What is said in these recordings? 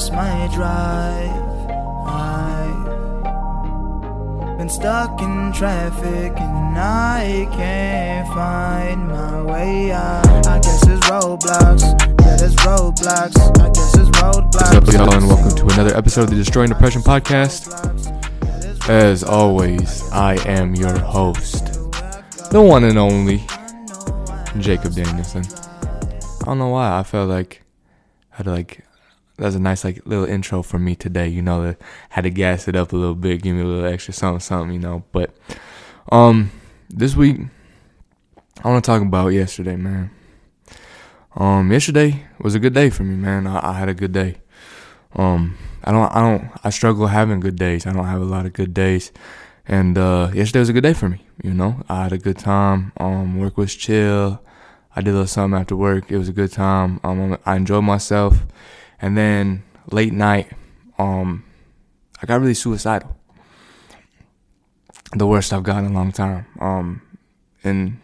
lost my drive. I've been stuck in traffic and I can't find my way out. I guess it's roadblocks. Yeah, there's roadblocks. I guess it's roadblocks. What's up, y'all, and welcome to another episode of the Destroying Depression podcast. As always, I am your host, the one and only Jacob Danielson. I don't know why I felt like I had to like that was a nice like little intro for me today. You know, had to gas it up a little bit, give me a little extra something, something. You know, but um, this week I want to talk about yesterday, man. Um, yesterday was a good day for me, man. I, I had a good day. Um, I don't, I don't, I struggle having good days. I don't have a lot of good days. And, uh, yesterday was a good day for me. You know, I had a good time. Um, work was chill. I did a little something after work. It was a good time. Um, I enjoyed myself. And then late night, um, I got really suicidal. The worst I've gotten in a long time. Um, and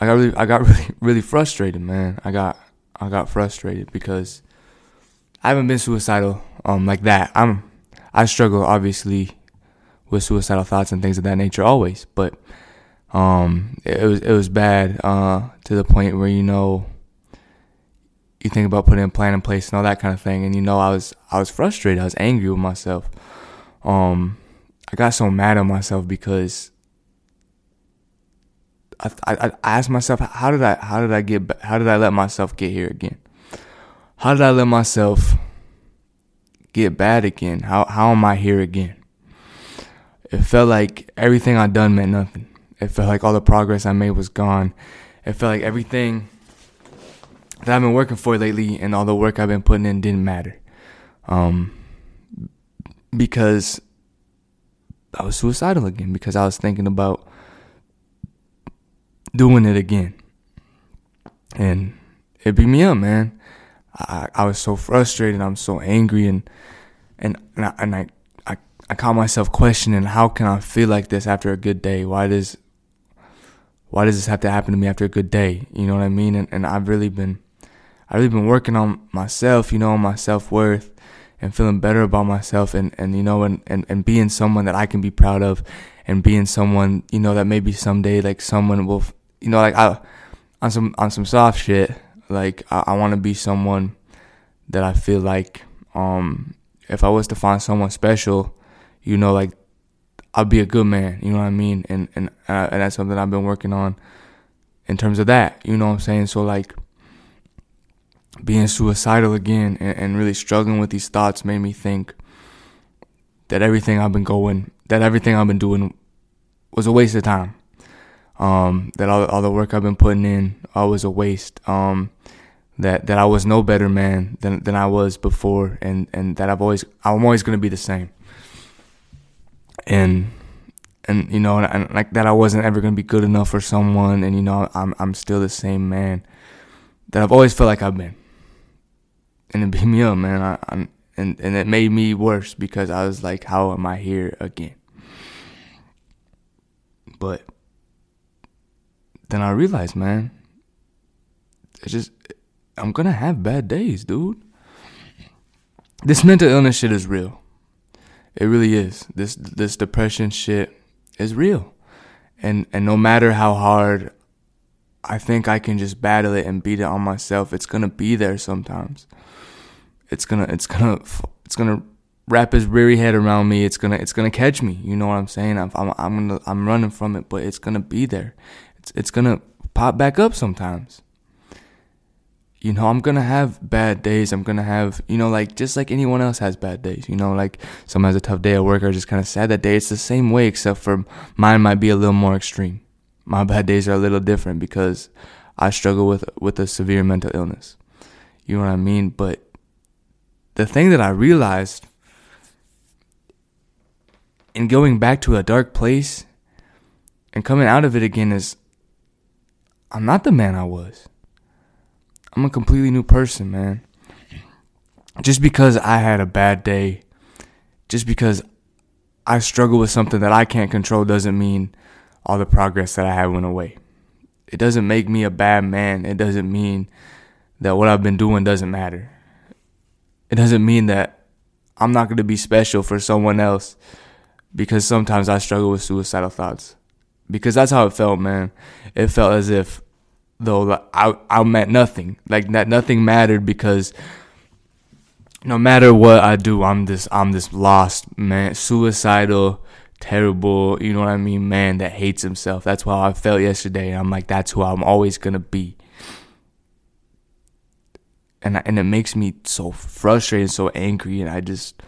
I got really, I got really, really frustrated, man. I got, I got frustrated because I haven't been suicidal, um, like that. I'm, I struggle obviously with suicidal thoughts and things of that nature always, but, um, it, was, it was bad, uh, to the point where, you know, you think about putting a plan in place and all that kind of thing. And, you know, I was, I was frustrated. I was angry with myself. Um, I got so mad at myself because I, I, I asked myself, how did I, how did I get, how did I let myself get here again? How did I let myself get bad again? How, how am I here again? It felt like everything I'd done meant nothing. It felt like all the progress I made was gone. It felt like everything that I've been working for lately and all the work I've been putting in didn't matter. Um, because I was suicidal again because I was thinking about doing it again. And it beat me up, man. I, I was so frustrated. I'm so angry and, and, and I, and I, I, caught myself questioning how can I feel like this after a good day? Why does, why does this have to happen to me after a good day? You know what I mean? And, and I've really been, I've really been working on myself, you know, on my self worth and feeling better about myself and, and you know, and, and, and being someone that I can be proud of and being someone, you know, that maybe someday like someone will, you know, like I, on some, on some soft shit, like I, I want to be someone that I feel like, um, if I was to find someone special, you know, like I'll be a good man, you know what I mean? And, and, uh, and that's something I've been working on in terms of that, you know what I'm saying? So like, being suicidal again and, and, really struggling with these thoughts made me think that everything I've been going, that everything I've been doing was a waste of time. Um, that all, all the work I've been putting in uh, was a waste. Um, that, that I was no better man than, than I was before and, and that I've always, I'm always to be the same. And, and, you know, and, and like that I wasn't ever to be good enough for someone. And, you know, I'm, I'm still the same man that I've always felt like I've been and it beat me up, man. I, I'm, and and it made me worse because I was like, how am I here again? But then I realized, man, it's just I'm gonna have bad days, dude. This mental illness shit is real. It really is. This this depression shit is real. And and no matter how hard I think I can just battle it and beat it on myself, it's gonna be there sometimes it's gonna it's gonna it's gonna wrap his weary head around me. It's gonna it's gonna catch me. You know what I'm saying? I'm I'm I'm gonna I'm running from it, but it's gonna be there. It's it's gonna pop back up sometimes. You know, I'm gonna have bad days. I'm gonna have you know like just like anyone else has bad days. You know, like someone has a tough day at work or just kind of sad that day. It's the same way, except for mine might be a little more extreme. My bad days are a little different because I struggle with with a severe mental illness. You know what I mean? But the thing that I realized in going back to a dark place and coming out of it again is I'm not the man I was. I'm a completely new person, man. Just because I had a bad day, just because I struggle with something that I can't control doesn't mean all the progress that I had went away. It doesn't make me a bad man. It doesn't mean that what I've been doing doesn't matter It doesn't mean that I'm not going to be special for someone else because sometimes I struggle with suicidal thoughts. Because that's how it felt, man. It felt as if though I I meant nothing. Like that nothing mattered because no matter what I do, I'm this I'm this lost man, suicidal, terrible, you know what I mean, man that hates himself. That's how I felt yesterday. I'm like that's who I'm always going to be. And and it makes me so frustrated, so angry and I just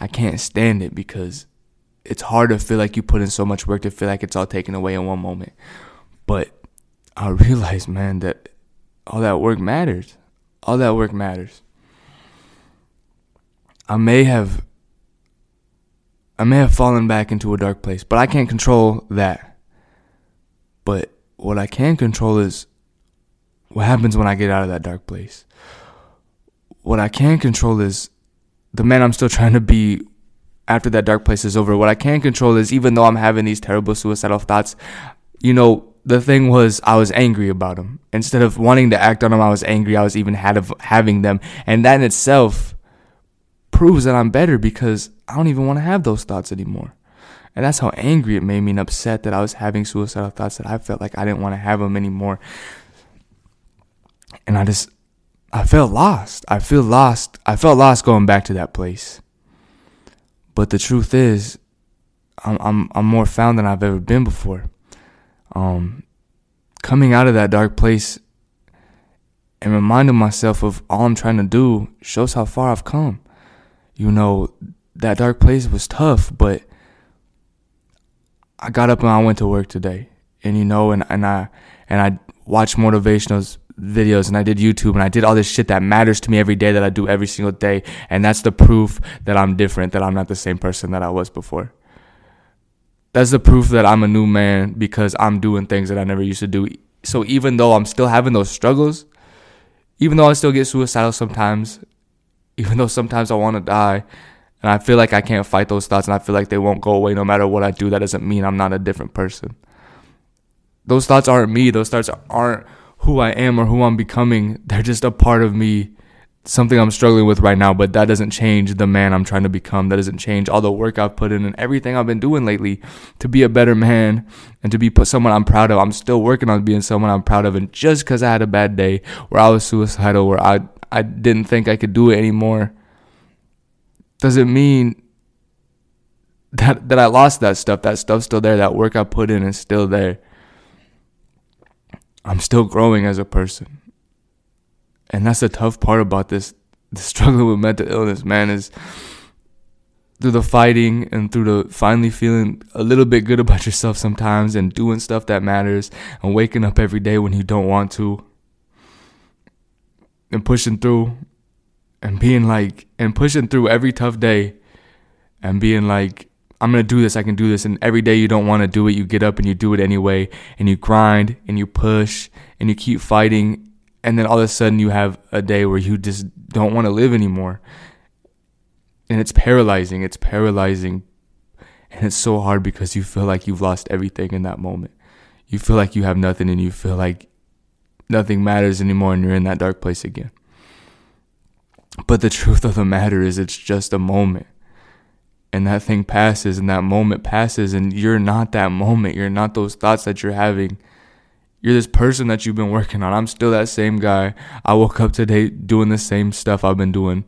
I can't stand it because it's hard to feel like you put in so much work to feel like it's all taken away in one moment. But I realized, man, that all that work matters. All that work matters. I may have I may have fallen back into a dark place, but I can't control that. But what I can control is what happens when I get out of that dark place. What I can control is the man I'm still trying to be after that dark place is over. What I can control is even though I'm having these terrible suicidal thoughts, you know, the thing was I was angry about them. Instead of wanting to act on them, I was angry. I was even had of having them, and that in itself proves that I'm better because I don't even want to have those thoughts anymore. And that's how angry it made me and upset that I was having suicidal thoughts that I felt like I didn't want to have them anymore. And I just I felt lost. I feel lost. I felt lost going back to that place. But the truth is, I'm I'm I'm more found than I've ever been before um, coming out of that dark place and reminding myself of all I'm trying to do shows how far I've come. You know, that dark place was tough, but I got up and I went to work today. And you know, and, and I and I watched motivational videos and I did YouTube and I did all this shit that matters to me every day that I do every single day. And that's the proof that I'm different, that I'm not the same person that I was before that's the proof that I'm a new man because I'm doing things that I never used to do. So even though I'm still having those struggles, even though I still get suicidal sometimes, even though sometimes I want to die, and I feel like I can't fight those thoughts and I feel like they won't go away no matter what I do, that doesn't mean I'm not a different person. Those thoughts aren't me. Those thoughts aren't who I am or who I'm becoming. They're just a part of me something I'm struggling with right now, but that doesn't change the man I'm trying to become. That doesn't change all the work I've put in and everything I've been doing lately to be a better man and to be someone I'm proud of. I'm still working on being someone I'm proud of. And just because I had a bad day where I was suicidal, where I, I didn't think I could do it anymore, doesn't mean that, that I lost that stuff. That stuff's still there. That work I put in is still there. I'm still growing as a person and that's the tough part about this the struggle with mental illness man is through the fighting and through the finally feeling a little bit good about yourself sometimes and doing stuff that matters and waking up every day when you don't want to and pushing through and being like and pushing through every tough day and being like I'm gonna do this, I can do this. And every day you don't want to do it, you get up and you do it anyway, and you grind and you push and you keep fighting and then all of a sudden you have a day where you just don't want to live anymore and it's paralyzing it's paralyzing and it's so hard because you feel like you've lost everything in that moment you feel like you have nothing and you feel like nothing matters anymore and you're in that dark place again but the truth of the matter is it's just a moment and that thing passes and that moment passes and you're not that moment you're not those thoughts that you're having you're this person that you've been working on. I'm still that same guy. I woke up today doing the same stuff I've been doing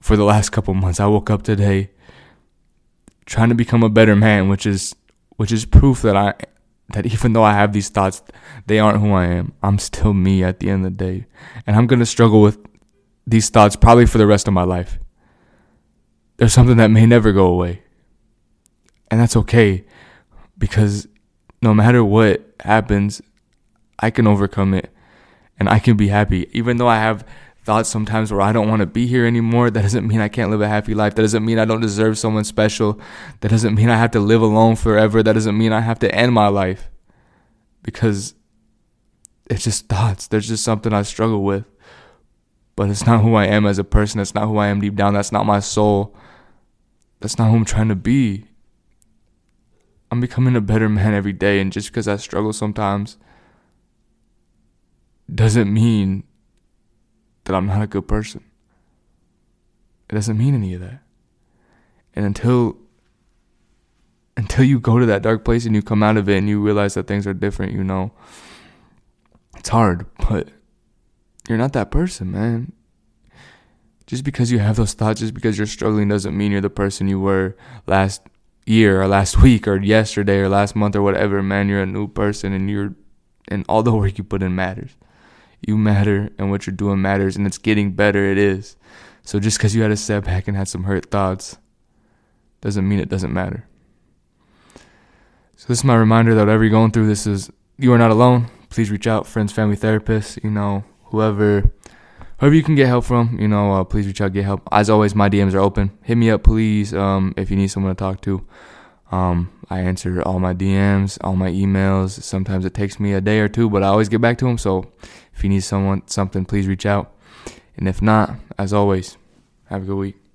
for the last couple months. I woke up today trying to become a better man, which is which is proof that I that even though I have these thoughts, they aren't who I am. I'm still me at the end of the day. And I'm going to struggle with these thoughts probably for the rest of my life. There's something that may never go away. And that's okay because no matter what happens, I can overcome it and I can be happy. Even though I have thoughts sometimes where I don't want to be here anymore, that doesn't mean I can't live a happy life. That doesn't mean I don't deserve someone special. That doesn't mean I have to live alone forever. That doesn't mean I have to end my life because it's just thoughts. There's just something I struggle with. But it's not who I am as a person. That's not who I am deep down. That's not my soul. That's not who I'm trying to be. I'm becoming a better man every day. And just because I struggle sometimes, doesn't mean that I'm not a good person. It doesn't mean any of that. And until until you go to that dark place and you come out of it and you realize that things are different, you know, it's hard, but you're not that person, man. Just because you have those thoughts, just because you're struggling, doesn't mean you're the person you were last year or last week or yesterday or last month or whatever, man. You're a new person and you're, and all the work you put in matters. You matter and what you're doing matters and it's getting better. It is. So just because you had a setback and had some hurt thoughts doesn't mean it doesn't matter. So this is my reminder that whatever you're going through, this is you are not alone. Please reach out, friends, family, therapists, you know, whoever, whoever you can get help from. You know, uh, please reach out, get help. As always, my DMs are open. Hit me up, please, um, if you need someone to talk to. Um, I answer all my DMs, all my emails. Sometimes it takes me a day or two, but I always get back to them. So if you need someone something, please reach out. And if not, as always, have a good week.